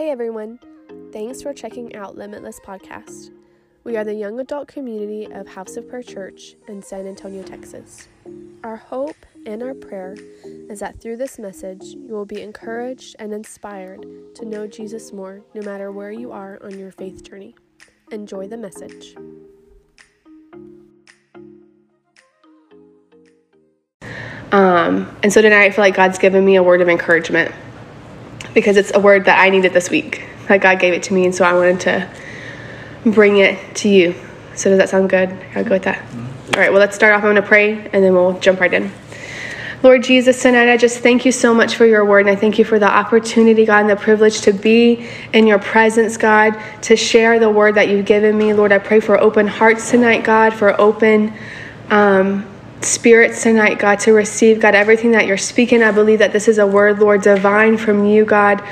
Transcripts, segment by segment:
Hey everyone! Thanks for checking out Limitless Podcast. We are the young adult community of House of Prayer Church in San Antonio, Texas. Our hope and our prayer is that through this message, you will be encouraged and inspired to know Jesus more no matter where you are on your faith journey. Enjoy the message. Um, and so tonight I feel like God's given me a word of encouragement because it's a word that I needed this week. That God gave it to me, and so I wanted to bring it to you. So does that sound good? I'll go with that. All right, well, let's start off. I'm going to pray, and then we'll jump right in. Lord Jesus, tonight I just thank you so much for your word, and I thank you for the opportunity, God, and the privilege to be in your presence, God, to share the word that you've given me. Lord, I pray for open hearts tonight, God, for open um, spirits tonight, God, to receive, God, everything that you're speaking. I believe that this is a word, Lord, divine from you, God,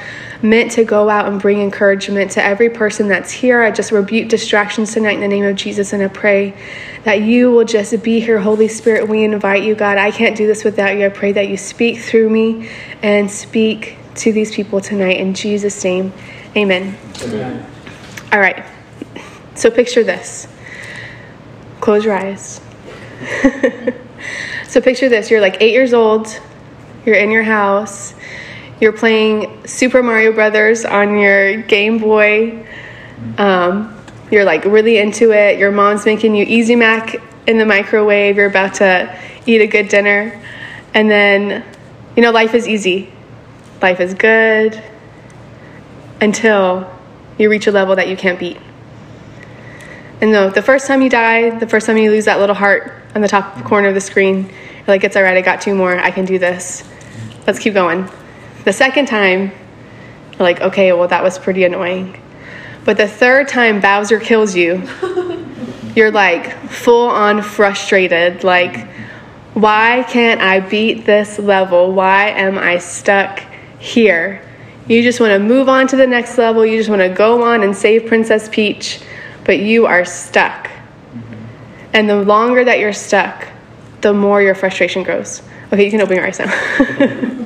meant to go out and bring encouragement to every person that's here. I just rebuke distractions tonight in the name of Jesus, and I pray that you will just be here, Holy Spirit. We invite you, God. I can't do this without you. I pray that you speak through me and speak to these people tonight. In Jesus' name, amen. amen. All right. So picture this. Close your eyes. so picture this you're like eight years old, you're in your house, you're playing Super Mario Brothers on your Game Boy. Um, you're like really into it. Your mom's making you Easy Mac in the microwave. You're about to eat a good dinner. And then, you know, life is easy. Life is good until you reach a level that you can't beat. And no, the first time you die, the first time you lose that little heart on the top corner of the screen, you're like, it's all right, I got two more, I can do this. Let's keep going. The second time, you're like, okay, well, that was pretty annoying. But the third time Bowser kills you, you're like full on frustrated. Like, why can't I beat this level? Why am I stuck here? You just want to move on to the next level. You just want to go on and save Princess Peach but you are stuck. And the longer that you're stuck, the more your frustration grows. Okay, you can open your eyes now.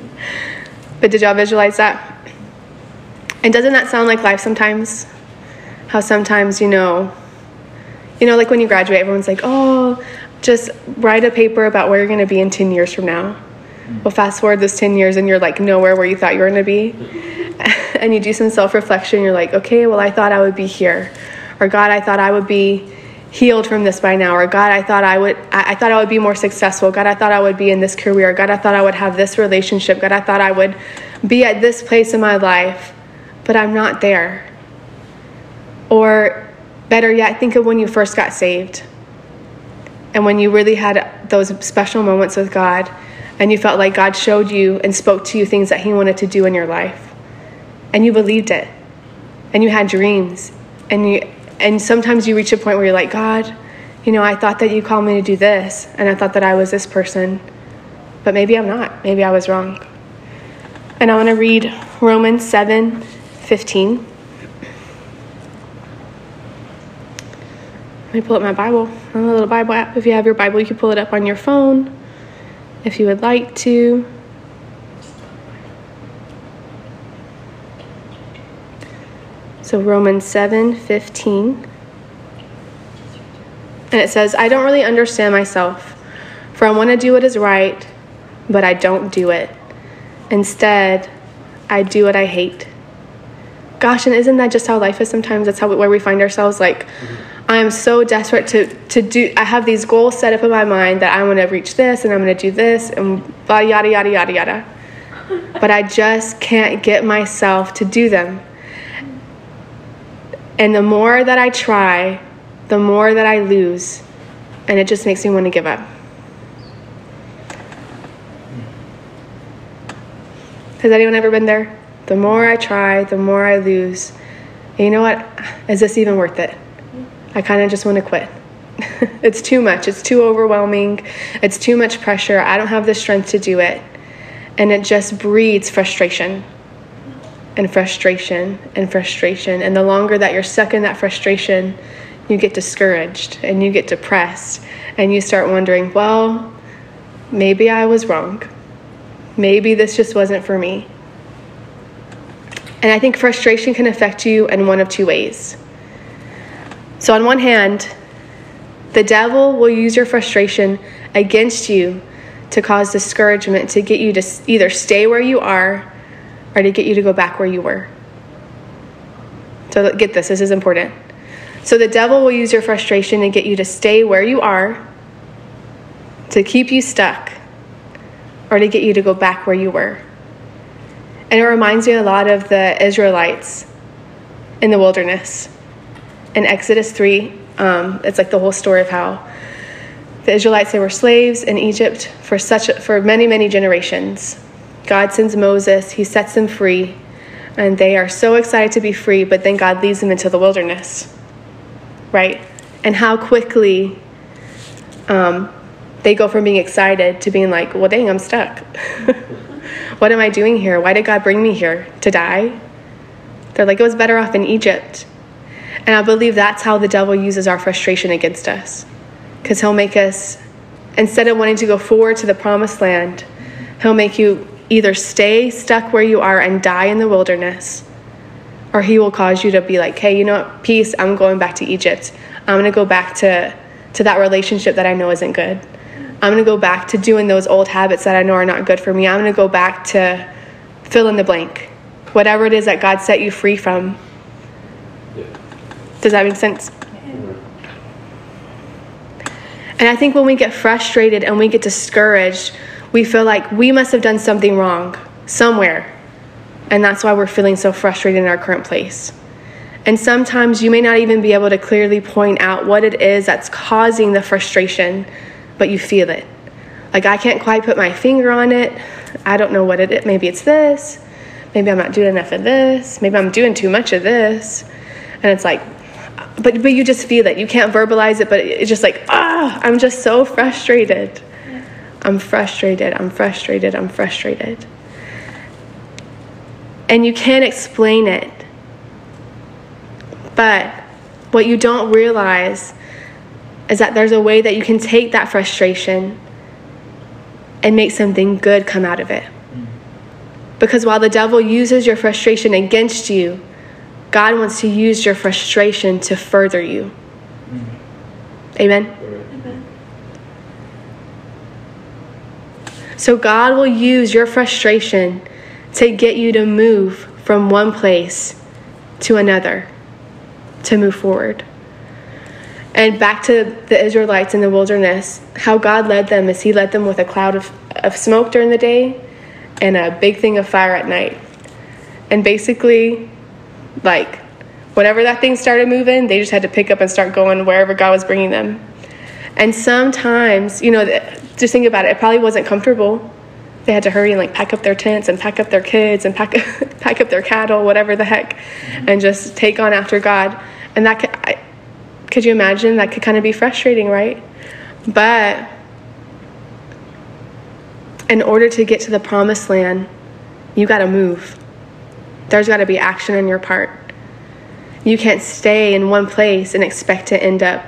but did y'all visualize that? And doesn't that sound like life sometimes? How sometimes, you know, you know, like when you graduate, everyone's like, oh, just write a paper about where you're going to be in 10 years from now. Well, fast forward those 10 years and you're like nowhere where you thought you were going to be. and you do some self reflection, you're like, okay, well, I thought I would be here or God, I thought I would be healed from this by now or god i thought i would I, thought i would be more successful. God i thought i would be in this career. God i thought i would have this relationship. God i thought i would be at this place in my life but i'm not there. Or better yet think of when you first got saved and when you really had those special moments with god and you felt like god showed you and spoke to you things that he wanted to do in your life. And you believed it. And you had dreams. And you and sometimes you reach a point where you're like, God, you know, I thought that you called me to do this, and I thought that I was this person, but maybe I'm not. Maybe I was wrong. And I want to read Romans 7 15. Let me pull up my Bible. A little Bible app. If you have your Bible, you can pull it up on your phone if you would like to. So Romans 7 15. And it says, I don't really understand myself, for I want to do what is right, but I don't do it. Instead, I do what I hate. Gosh, and isn't that just how life is sometimes? That's how where we find ourselves like mm-hmm. I'm so desperate to to do I have these goals set up in my mind that I want to reach this and I'm going to do this and yada yada yada yada. But I just can't get myself to do them. And the more that I try, the more that I lose. And it just makes me want to give up. Has anyone ever been there? The more I try, the more I lose. And you know what? Is this even worth it? I kind of just want to quit. it's too much. It's too overwhelming. It's too much pressure. I don't have the strength to do it. And it just breeds frustration and frustration and frustration. And the longer that you're stuck in that frustration, you get discouraged and you get depressed and you start wondering, well, maybe I was wrong. Maybe this just wasn't for me. And I think frustration can affect you in one of two ways. So, on one hand, the devil will use your frustration against you to cause discouragement, to get you to either stay where you are or to get you to go back where you were. So, get this, this is important. So, the devil will use your frustration to get you to stay where you are, to keep you stuck, or to get you to go back where you were. And it reminds me a lot of the Israelites in the wilderness. In Exodus 3, um, it's like the whole story of how the Israelites they were slaves in Egypt for such for many many generations. God sends Moses, he sets them free, and they are so excited to be free, but then God leads them into the wilderness. Right? And how quickly um, they go from being excited to being like, well, dang, I'm stuck. What am I doing here? Why did God bring me here? To die? They're like, it was better off in Egypt. And I believe that's how the devil uses our frustration against us. Because he'll make us, instead of wanting to go forward to the promised land, he'll make you either stay stuck where you are and die in the wilderness, or he will cause you to be like, hey, you know what? Peace, I'm going back to Egypt. I'm going to go back to, to that relationship that I know isn't good. I'm going to go back to doing those old habits that I know are not good for me. I'm going to go back to fill in the blank. Whatever it is that God set you free from. Does that make sense? And I think when we get frustrated and we get discouraged, we feel like we must have done something wrong somewhere. And that's why we're feeling so frustrated in our current place. And sometimes you may not even be able to clearly point out what it is that's causing the frustration but you feel it. Like I can't quite put my finger on it. I don't know what it is. Maybe it's this. Maybe I'm not doing enough of this. Maybe I'm doing too much of this. And it's like, but but you just feel it. You can't verbalize it, but it's just like, ah, I'm just so frustrated. I'm frustrated. I'm frustrated. I'm frustrated. And you can't explain it. But what you don't realize is that there's a way that you can take that frustration and make something good come out of it. Because while the devil uses your frustration against you, God wants to use your frustration to further you. Mm. Amen? Amen. So God will use your frustration to get you to move from one place to another, to move forward. And back to the Israelites in the wilderness, how God led them is He led them with a cloud of, of smoke during the day and a big thing of fire at night. And basically, like, whenever that thing started moving, they just had to pick up and start going wherever God was bringing them. And sometimes, you know, just think about it, it probably wasn't comfortable. They had to hurry and like pack up their tents and pack up their kids and pack, pack up their cattle, whatever the heck, mm-hmm. and just take on after God. And that could, I, could you imagine? That could kind of be frustrating, right? But in order to get to the promised land, you got to move. There's got to be action on your part. You can't stay in one place and expect to end up,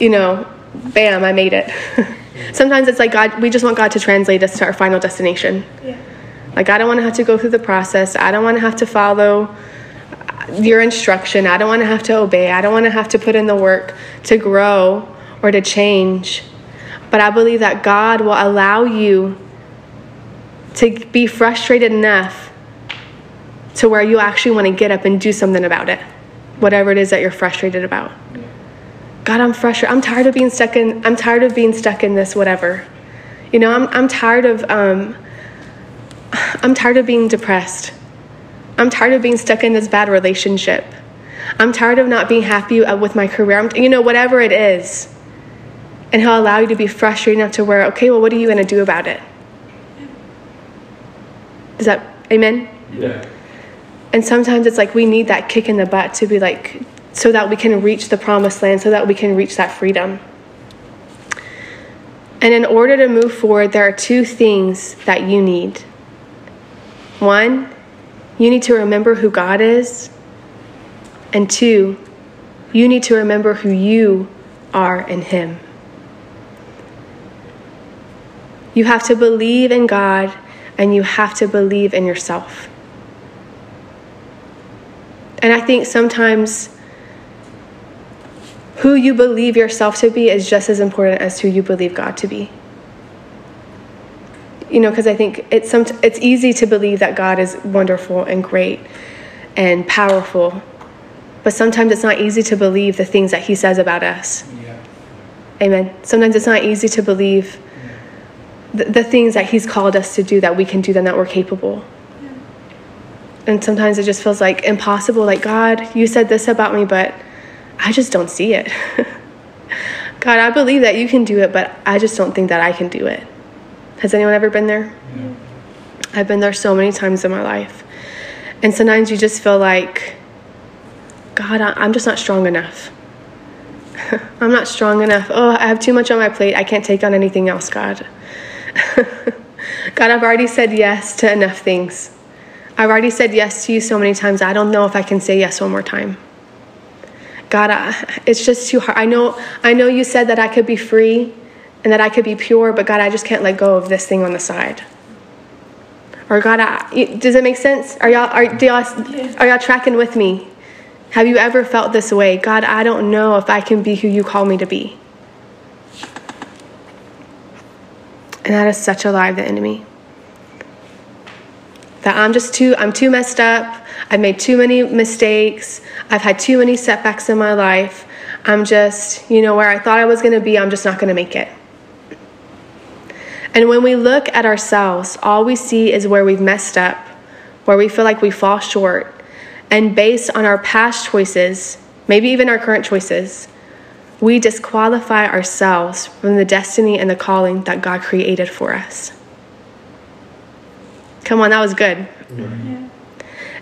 you know, bam, I made it. Sometimes it's like God, we just want God to translate us to our final destination. Yeah. Like, I don't want to have to go through the process. I don't want to have to follow your instruction. I don't want to have to obey. I don't want to have to put in the work to grow or to change. But I believe that God will allow you to be frustrated enough to where you actually want to get up and do something about it, whatever it is that you're frustrated about. God, I'm frustrated. I'm tired of being stuck in. I'm tired of being stuck in this whatever. You know, I'm I'm tired of um, I'm tired of being depressed. I'm tired of being stuck in this bad relationship. I'm tired of not being happy uh, with my career. I'm, you know, whatever it is. And He'll allow you to be frustrated enough to where, okay, well, what are you going to do about it? Is that, amen? Yeah. And sometimes it's like we need that kick in the butt to be like, so that we can reach the promised land, so that we can reach that freedom. And in order to move forward, there are two things that you need. One you need to remember who God is. And two, you need to remember who you are in Him. You have to believe in God and you have to believe in yourself. And I think sometimes who you believe yourself to be is just as important as who you believe God to be. You know, because I think it's some, it's easy to believe that God is wonderful and great and powerful, but sometimes it's not easy to believe the things that He says about us. Yeah. Amen. Sometimes it's not easy to believe the, the, things that He's called us to do that we can do them, that we're capable. Yeah. And sometimes it just feels like impossible. Like, God, you said this about me, but I just don't see it. God, I believe that you can do it, but I just don't think that I can do it. Has anyone ever been there? Yeah. I've been there so many times in my life. And sometimes you just feel like, God, I'm just not strong enough. I'm not strong enough. Oh, I have too much on my plate. I can't take on anything else, God. God, I've already said yes to enough things. I've already said yes to you so many times. I don't know if I can say yes one more time. God, I, it's just too hard. I know, I know you said that I could be free and that I could be pure, but God, I just can't let go of this thing on the side. Or God, I, does it make sense? Are y'all, are, y'all, are y'all tracking with me? Have you ever felt this way? God, I don't know if I can be who you call me to be. And that is such a lie of the enemy. That I'm just too, I'm too messed up. I've made too many mistakes. I've had too many setbacks in my life. I'm just, you know, where I thought I was going to be, I'm just not going to make it. And when we look at ourselves, all we see is where we've messed up, where we feel like we fall short. And based on our past choices, maybe even our current choices, we disqualify ourselves from the destiny and the calling that God created for us. Come on, that was good. Yeah.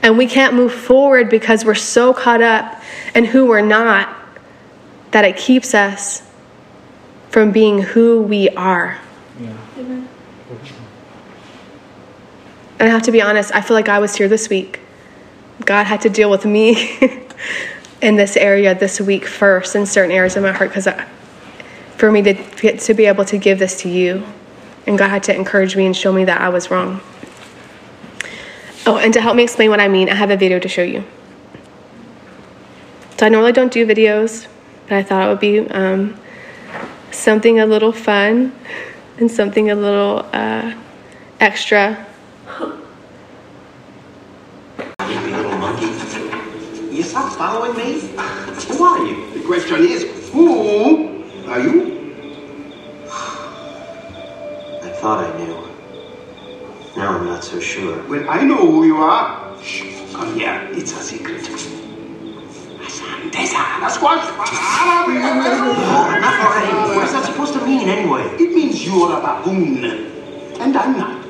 And we can't move forward because we're so caught up in who we're not that it keeps us from being who we are. Yeah. And I have to be honest, I feel like I was here this week. God had to deal with me in this area this week first in certain areas of my heart because for me to to be able to give this to you. And God had to encourage me and show me that I was wrong. Oh, and to help me explain what I mean, I have a video to show you. So I normally don't do videos, but I thought it would be um, something a little fun and something a little uh, extra. You little monkey. You stop following me? Who are you? The question is, who are you? I thought I knew. Now I'm not so sure. Well, I know who you are. Shh, come here. It's a secret. Squash. What is that supposed to mean anyway? It means you're a baboon. And I'm not.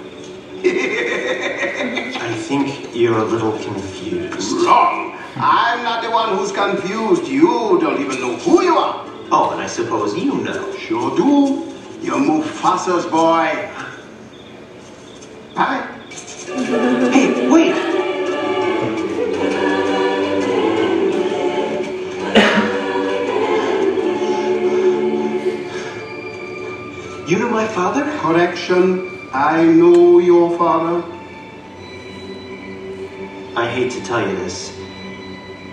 I think you're a little confused. Wrong. I'm not the one who's confused. You don't even know who you are. Oh, and I suppose you know. Sure do. You're Mufasa's boy. Hi. Hey, wait! you know my father? Correction. I know your father. I hate to tell you this,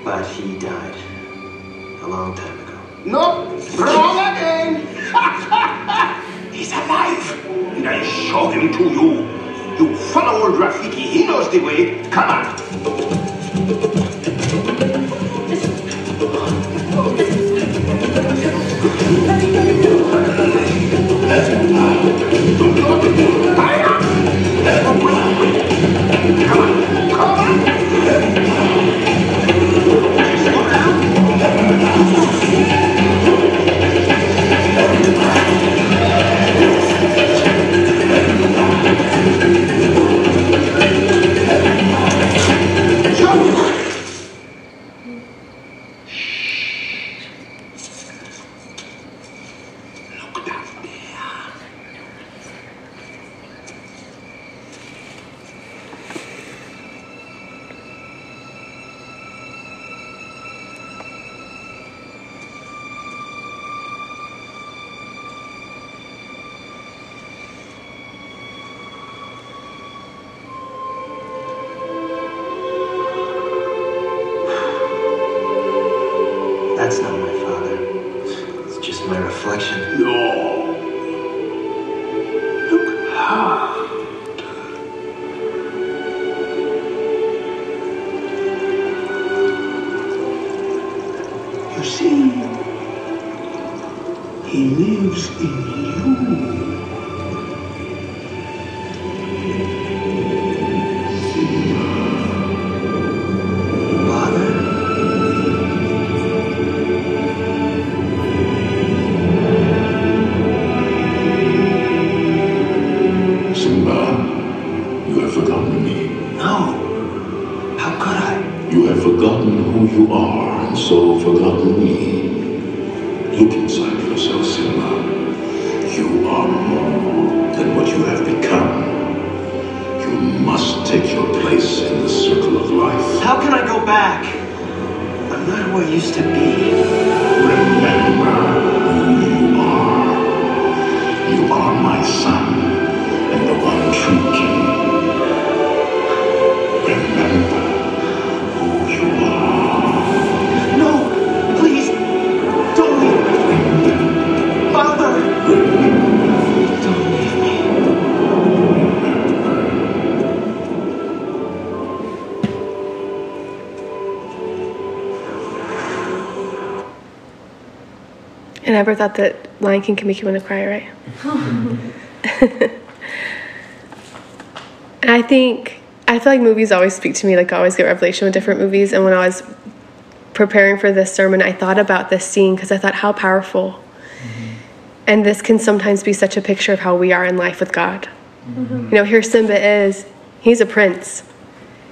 but he died a long time ago. No, wrong again. He's alive, and I show him to you. You follow old Rafiki, he knows the way. Come on. Come on. Back? I'm not who I used to be. Remember who you are. You are my son, and the one true king. Never thought that Lion King can make you want to cry, right? and I think, I feel like movies always speak to me, like I always get revelation with different movies. And when I was preparing for this sermon, I thought about this scene because I thought, how powerful. Mm-hmm. And this can sometimes be such a picture of how we are in life with God. Mm-hmm. You know, here Simba is, he's a prince.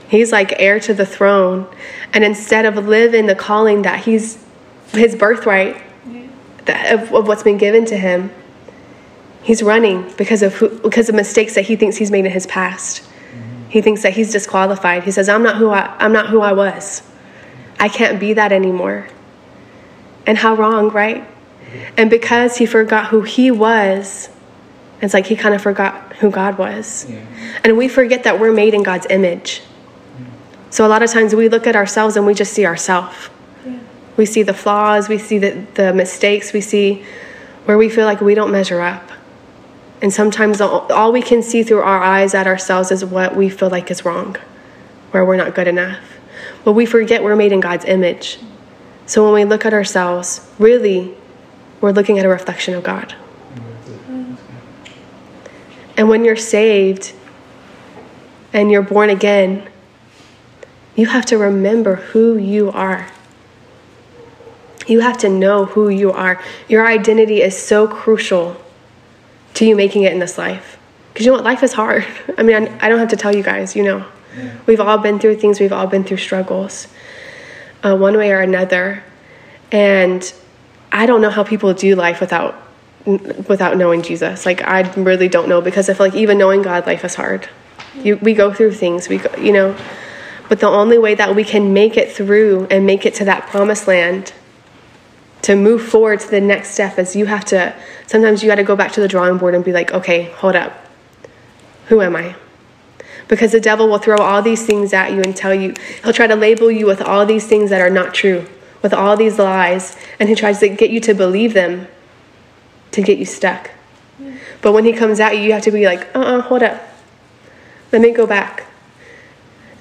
He's like heir to the throne. And instead of living the calling that he's his birthright, that, of, of what's been given to him, he's running because of who, because of mistakes that he thinks he's made in his past. Mm-hmm. He thinks that he's disqualified. He says, "I'm not who I, I'm not who I was. I can't be that anymore." And how wrong, right? Mm-hmm. And because he forgot who he was, it's like he kind of forgot who God was. And we forget that we're made in God's image. Mm-hmm. So a lot of times we look at ourselves and we just see ourselves. We see the flaws, we see the, the mistakes, we see where we feel like we don't measure up. And sometimes all, all we can see through our eyes at ourselves is what we feel like is wrong, where we're not good enough. But we forget we're made in God's image. So when we look at ourselves, really, we're looking at a reflection of God. And when you're saved and you're born again, you have to remember who you are. You have to know who you are. Your identity is so crucial to you making it in this life. Because you know what? Life is hard. I mean, I, don't have to tell you guys, you know. We've all been through things, we've all been through struggles, uh, one way or another. And I don't know how people do life without without knowing Jesus. Like I really don't know because I feel like even knowing God, life is hard. You, we go through things, we go, you know, but the only way that we can make it through and make it to that promised land, to move forward to the next step, is you have to. Sometimes you got to go back to the drawing board and be like, okay, hold up, who am I? Because the devil will throw all these things at you and tell you, he'll try to label you with all these things that are not true, with all these lies, and he tries to get you to believe them to get you stuck. But when he comes at you, you have to be like, uh uh hold up. Let me go back.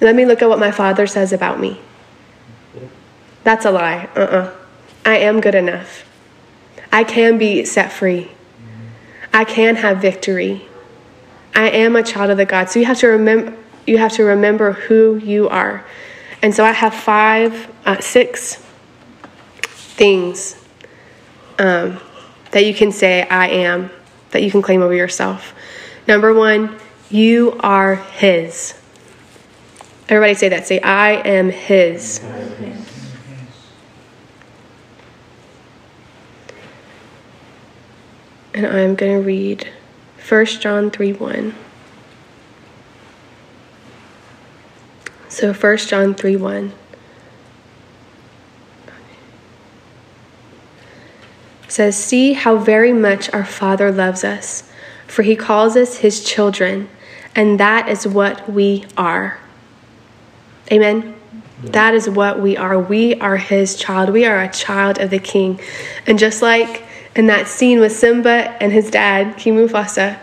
Let me look at what my father says about me. That's a lie. Uh uh I am good enough. I can be set free. I can have victory. I am a child of the God. So you have to remember you have to remember who you are. And so I have five, uh, six things um, that you can say I am, that you can claim over yourself. Number one, you are His. Everybody say that. Say, I am His. And I'm going to read 1 John 3 1. So 1 John 3 1. says, See how very much our Father loves us, for he calls us his children, and that is what we are. Amen. That is what we are. We are his child. We are a child of the king. And just like in that scene with Simba and his dad, King Mufasa,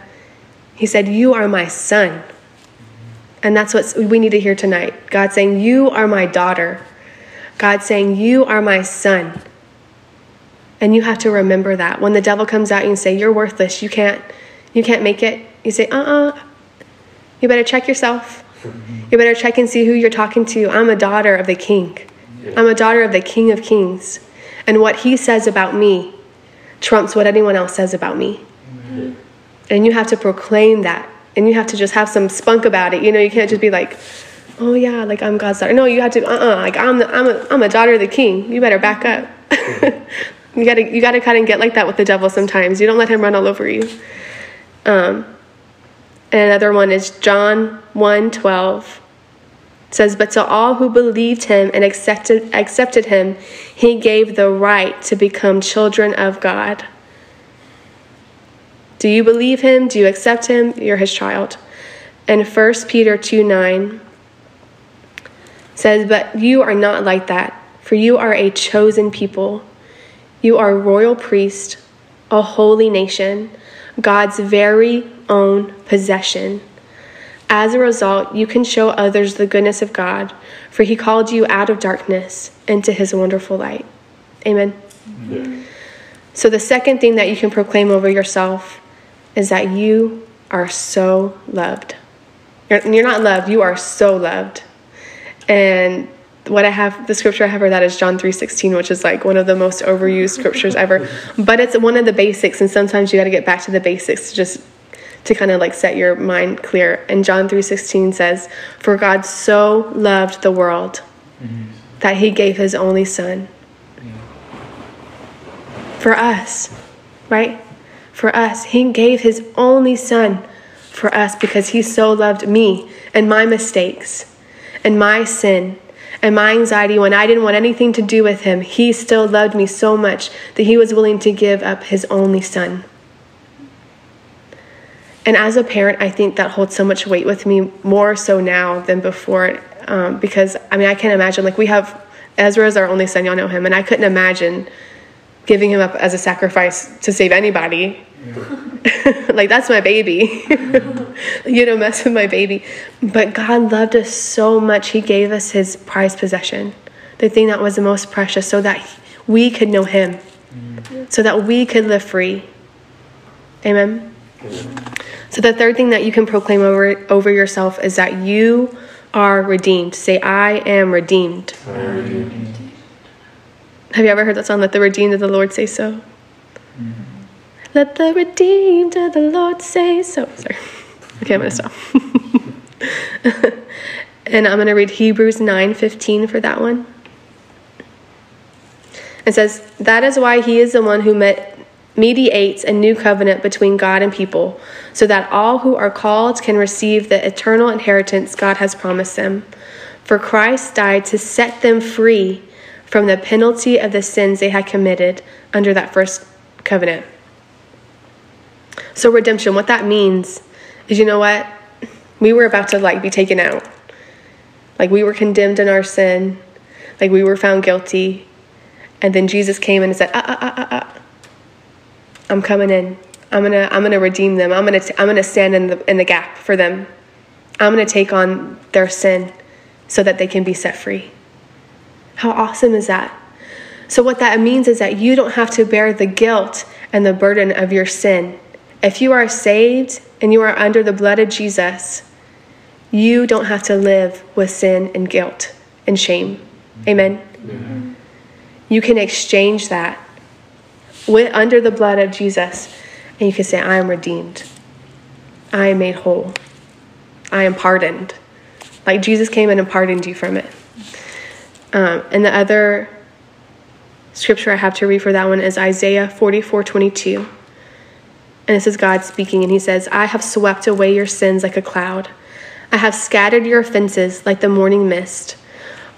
he said, You are my son. And that's what we need to hear tonight. God saying, You are my daughter. God saying, You are my son. And you have to remember that. When the devil comes at you say, You're worthless, you can't, you can't make it, you say, uh-uh. You better check yourself. You better check and see who you're talking to. I'm a daughter of the king. I'm a daughter of the King of Kings. And what he says about me trumps what anyone else says about me. And you have to proclaim that. And you have to just have some spunk about it. You know, you can't just be like, oh yeah, like I'm God's daughter. No, you have to, uh-uh, like I'm, the, I'm, a, I'm a daughter of the king. You better back up. you gotta, you gotta kind of get like that with the devil sometimes. You don't let him run all over you. Um, and another one is John 1 12. It says, But to all who believed him and accepted, accepted him, he gave the right to become children of God. Do you believe him? Do you accept him? You're his child. And 1 Peter 2 9 says, But you are not like that, for you are a chosen people. You are a royal priest, a holy nation, God's very own possession. As a result, you can show others the goodness of God, for he called you out of darkness into his wonderful light. Amen. Yeah. So, the second thing that you can proclaim over yourself is that you are so loved. You're, you're not loved, you are so loved. And what I have, the scripture I have for that is John 3.16, which is like one of the most overused scriptures ever. But it's one of the basics, and sometimes you got to get back to the basics to just to kind of like set your mind clear. And John 3:16 says, "For God so loved the world mm-hmm. that he gave his only son." Yeah. For us, right? For us, he gave his only son for us because he so loved me and my mistakes and my sin and my anxiety when I didn't want anything to do with him. He still loved me so much that he was willing to give up his only son. And as a parent, I think that holds so much weight with me more so now than before. Um, because I mean, I can't imagine, like, we have Ezra is our only son, y'all know him, and I couldn't imagine giving him up as a sacrifice to save anybody. Yeah. like, that's my baby. you don't mess with my baby. But God loved us so much, He gave us His prized possession, the thing that was the most precious, so that we could know Him, mm. so that we could live free. Amen. So the third thing that you can proclaim over over yourself is that you are redeemed. Say, I am redeemed. I am redeemed. Have you ever heard that song? Let the redeemed of the Lord say so. Mm-hmm. Let the redeemed of the Lord say so. Sorry. Okay, I'm gonna stop. and I'm gonna read Hebrews 9:15 for that one. It says, That is why he is the one who met mediates a new covenant between God and people, so that all who are called can receive the eternal inheritance God has promised them. For Christ died to set them free from the penalty of the sins they had committed under that first covenant. So, redemption, what that means is you know what? We were about to like be taken out. Like we were condemned in our sin, like we were found guilty. And then Jesus came and said, ah, ah, ah I'm coming in. I'm gonna I'm gonna redeem them. I'm gonna I'm gonna stand in the in the gap for them. I'm gonna take on their sin so that they can be set free. How awesome is that? So what that means is that you don't have to bear the guilt and the burden of your sin. If you are saved and you are under the blood of Jesus, you don't have to live with sin and guilt and shame. Amen. Amen. You can exchange that with, under the blood of Jesus, and you can say, I am redeemed. I am made whole. I am pardoned. Like Jesus came in and pardoned you from it. Um, and the other scripture I have to read for that one is Isaiah 44 22. And this is God speaking, and he says, I have swept away your sins like a cloud. I have scattered your offenses like the morning mist.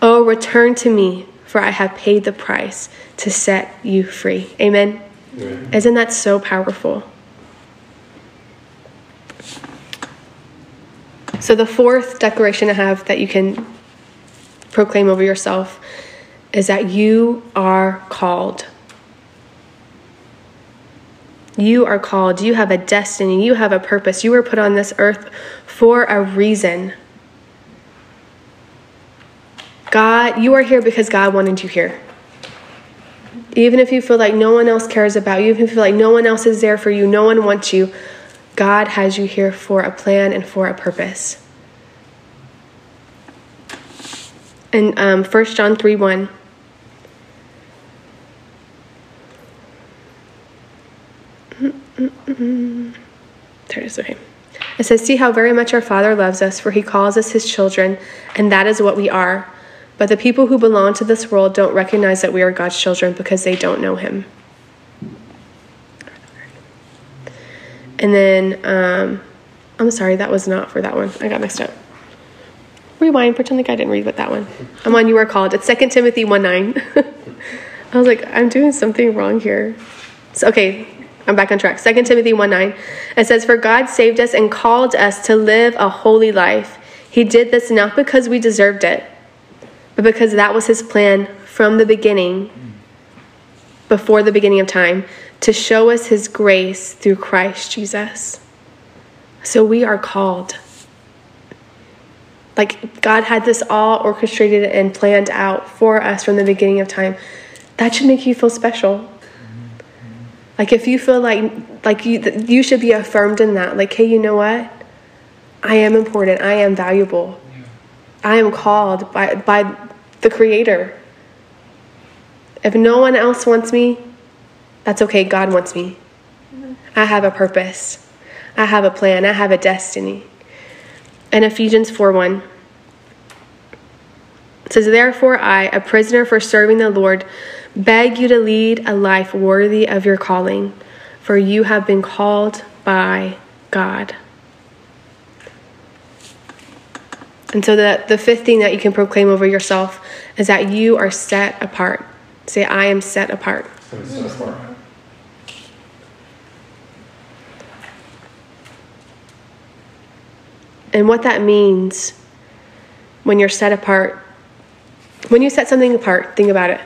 Oh, return to me, for I have paid the price to set you free. Amen. Amen. Isn't that so powerful? So, the fourth declaration I have that you can proclaim over yourself is that you are called. You are called. You have a destiny. You have a purpose. You were put on this earth for a reason. God, you are here because God wanted you here. Even if you feel like no one else cares about you, even if you feel like no one else is there for you, no one wants you, God has you here for a plan and for a purpose. And um, 1 John 3 1. There it is, okay. It says, See how very much our Father loves us, for he calls us his children, and that is what we are. But the people who belong to this world don't recognize that we are God's children because they don't know him. And then, um, I'm sorry, that was not for that one. I got mixed up. Rewind, pretend like I didn't read what that one. I'm on You Are Called. It's 2 Timothy 1 9. I was like, I'm doing something wrong here. So, okay, I'm back on track. 2 Timothy 1 9. It says, For God saved us and called us to live a holy life. He did this not because we deserved it, but because that was His plan from the beginning, before the beginning of time, to show us His grace through Christ Jesus. So we are called. Like God had this all orchestrated and planned out for us from the beginning of time. That should make you feel special. Like if you feel like like you you should be affirmed in that. Like, hey, you know what? I am important. I am valuable. I am called by by the creator. If no one else wants me, that's okay. God wants me. Mm-hmm. I have a purpose. I have a plan. I have a destiny. And Ephesians 4 1 says, Therefore, I, a prisoner for serving the Lord, beg you to lead a life worthy of your calling, for you have been called by God. And so, the, the fifth thing that you can proclaim over yourself is that you are set apart. Say, I am set apart. Set apart. And what that means when you're set apart, when you set something apart, think about it.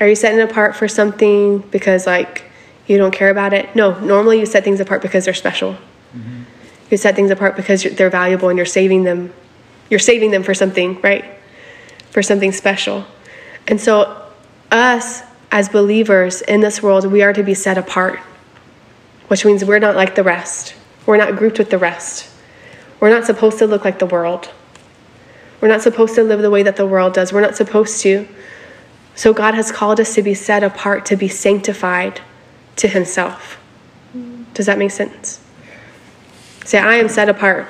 Are you setting it apart for something because, like, you don't care about it? No, normally you set things apart because they're special. Mm-hmm. You set things apart because they're valuable and you're saving them. You're saving them for something, right? For something special. And so, us as believers in this world, we are to be set apart, which means we're not like the rest. We're not grouped with the rest. We're not supposed to look like the world. We're not supposed to live the way that the world does. We're not supposed to. So God has called us to be set apart, to be sanctified to Himself. Does that make sense? Say, I am set apart.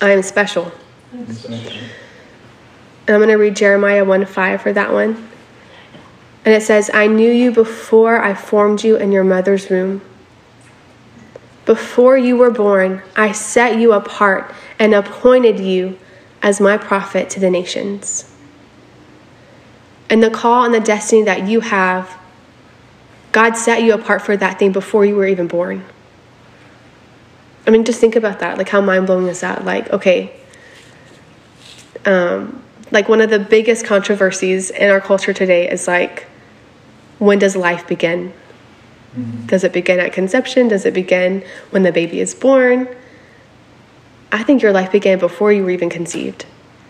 I am special. And I'm going to read Jeremiah 1 5 for that one. And it says, I knew you before I formed you in your mother's womb. Before you were born, I set you apart and appointed you as my prophet to the nations. And the call and the destiny that you have, God set you apart for that thing before you were even born. I mean, just think about that. Like, how mind blowing is that? Like, okay, um, like one of the biggest controversies in our culture today is like, when does life begin? Mm-hmm. Does it begin at conception? Does it begin when the baby is born? I think your life began before you were even conceived.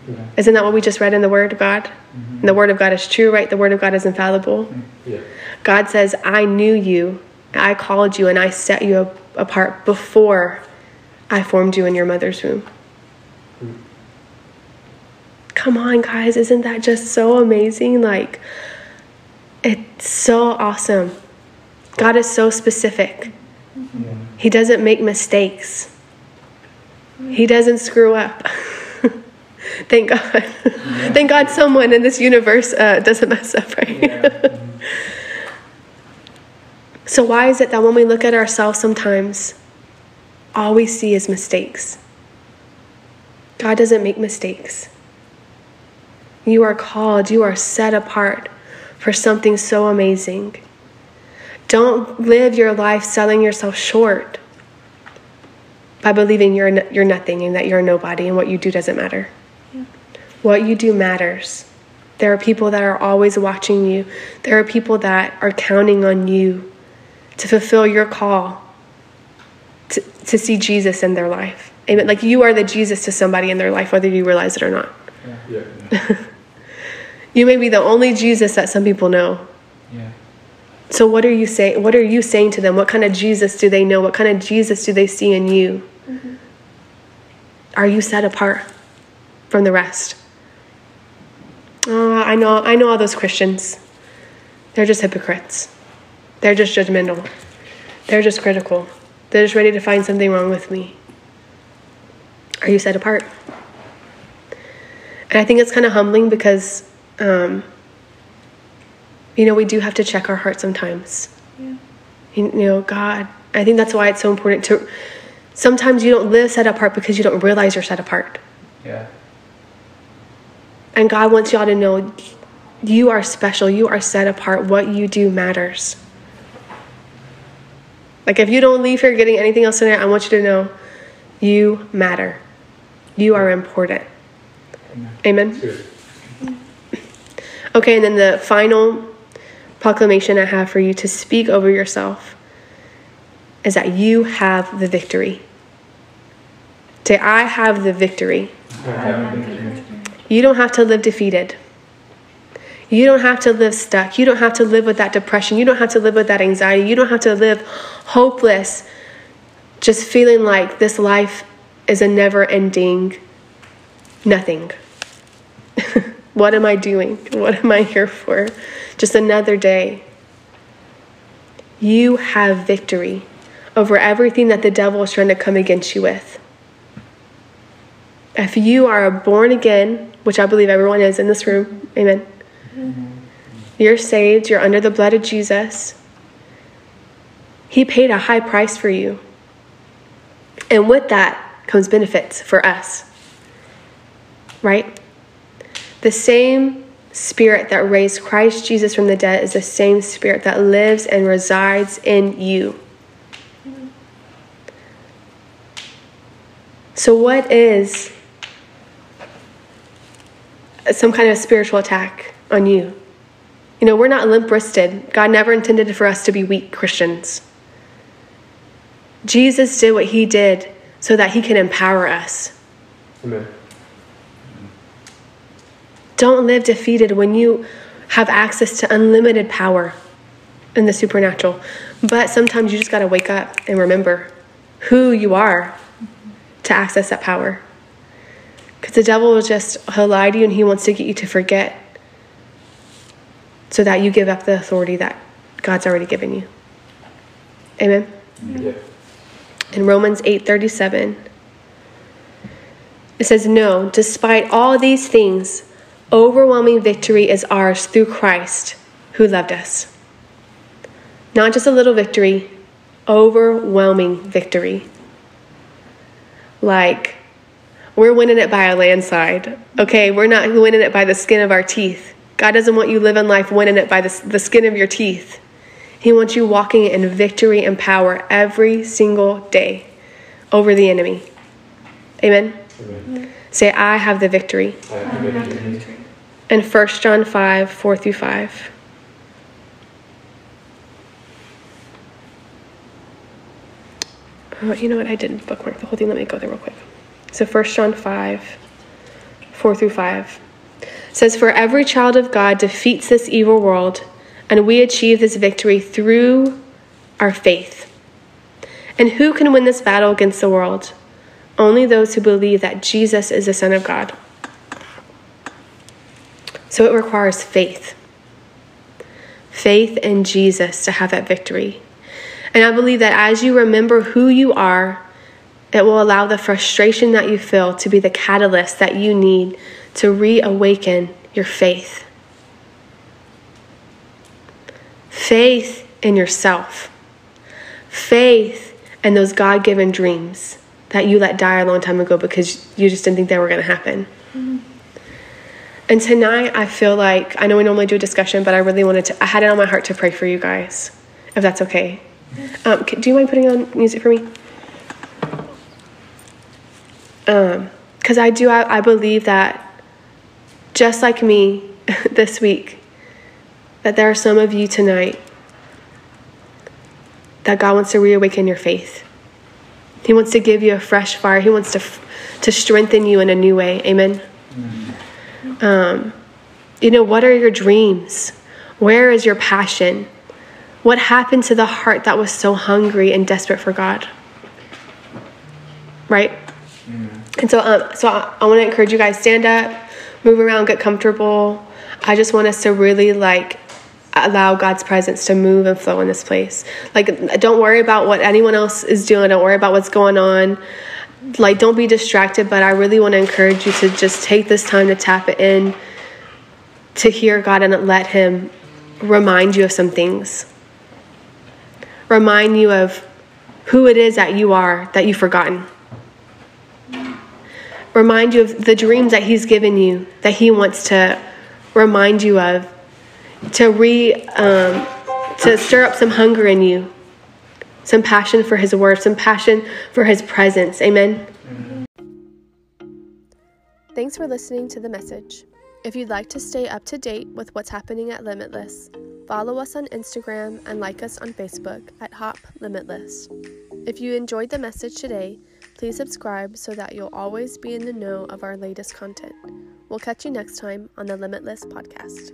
Yeah. Isn't that what we just read in the Word of God? Mm-hmm. the Word of God is true, right? The Word of God is infallible. Mm-hmm. Yeah. God says, I knew you, I called you, and I set you apart before I formed you in your mother's womb. Mm-hmm. Come on, guys, isn't that just so amazing? Like, it's so awesome. God is so specific. Yeah. He doesn't make mistakes. He doesn't screw up. Thank God. Yeah. Thank God someone in this universe uh, doesn't mess up, right? Yeah. so, why is it that when we look at ourselves sometimes, all we see is mistakes? God doesn't make mistakes. You are called, you are set apart for something so amazing. Don't live your life selling yourself short by believing you're, you're nothing and that you're nobody and what you do doesn't matter. Yeah. What you do matters. There are people that are always watching you. There are people that are counting on you to fulfill your call to, to see Jesus in their life. Amen. Like you are the Jesus to somebody in their life, whether you realize it or not. Yeah. You may be the only Jesus that some people know. Yeah. So what are you saying? What are you saying to them? What kind of Jesus do they know? What kind of Jesus do they see in you? Are you set apart from the rest? Uh, I know. I know all those Christians. They're just hypocrites. They're just judgmental. They're just critical. They're just ready to find something wrong with me. Are you set apart? And I think it's kind of humbling because, um, you know, we do have to check our heart sometimes. You, you know, God, I think that's why it's so important to. Sometimes you don't live set apart because you don't realize you're set apart. Yeah. And God wants y'all to know you are special, you are set apart, what you do matters. Like if you don't leave here getting anything else tonight, I want you to know you matter. You are important. Amen. Good. Okay, and then the final proclamation I have for you to speak over yourself is that you have the victory. Say, I have the victory. Have victory. You don't have to live defeated. You don't have to live stuck. You don't have to live with that depression. You don't have to live with that anxiety. You don't have to live hopeless, just feeling like this life is a never ending nothing. what am I doing? What am I here for? Just another day. You have victory over everything that the devil is trying to come against you with. If you are born again, which I believe everyone is in this room, amen. You're saved, you're under the blood of Jesus. He paid a high price for you. And with that comes benefits for us. Right? The same spirit that raised Christ Jesus from the dead is the same spirit that lives and resides in you. So, what is some kind of spiritual attack on you? You know, we're not limp wristed. God never intended for us to be weak Christians. Jesus did what he did so that he can empower us. Amen. Don't live defeated when you have access to unlimited power in the supernatural. But sometimes you just got to wake up and remember who you are to access that power. Because the devil will just, he'll lie to you and he wants to get you to forget so that you give up the authority that God's already given you. Amen. Yeah. in Romans 8:37 it says no despite all these things overwhelming victory is ours through Christ who loved us not just a little victory overwhelming victory like we're winning it by a landslide okay we're not winning it by the skin of our teeth God doesn't want you living life winning it by the, the skin of your teeth he wants you walking in victory and power every single day over the enemy. Amen. Amen. Say, I have the victory. I have victory. And 1 John 5 4 through 5. Oh, you know what? I didn't bookmark the whole thing. Let me go there real quick. So 1 John 5 4 through 5 says, For every child of God defeats this evil world, and we achieve this victory through our faith. And who can win this battle against the world? Only those who believe that Jesus is the Son of God. So it requires faith. Faith in Jesus to have that victory. And I believe that as you remember who you are, it will allow the frustration that you feel to be the catalyst that you need to reawaken your faith. Faith in yourself. Faith in those God given dreams that you let die a long time ago because you just didn't think they were going to happen. And tonight, I feel like I know we normally do a discussion, but I really wanted to. I had it on my heart to pray for you guys, if that's okay. Um, do you mind putting on music for me? Um, because I do. I, I believe that just like me this week, that there are some of you tonight that God wants to reawaken your faith. He wants to give you a fresh fire. He wants to to strengthen you in a new way. Amen. Um, you know, what are your dreams? Where is your passion? What happened to the heart that was so hungry and desperate for God? Right? And so, um, so I, I want to encourage you guys stand up, move around, get comfortable. I just want us to really like allow God's presence to move and flow in this place. Like, don't worry about what anyone else is doing. Don't worry about what's going on. Like, don't be distracted. But I really want to encourage you to just take this time to tap it in, to hear God and let Him remind you of some things. Remind you of who it is that you are that you've forgotten. Remind you of the dreams that He's given you that He wants to remind you of to re um, to stir up some hunger in you some passion for his word some passion for his presence. Amen? Thanks for listening to the message. If you'd like to stay up to date with what's happening at limitless follow us on instagram and like us on facebook at hop limitless. If you enjoyed the message today please subscribe so that you'll always be in the know of our latest content. We'll catch you next time on the limitless podcast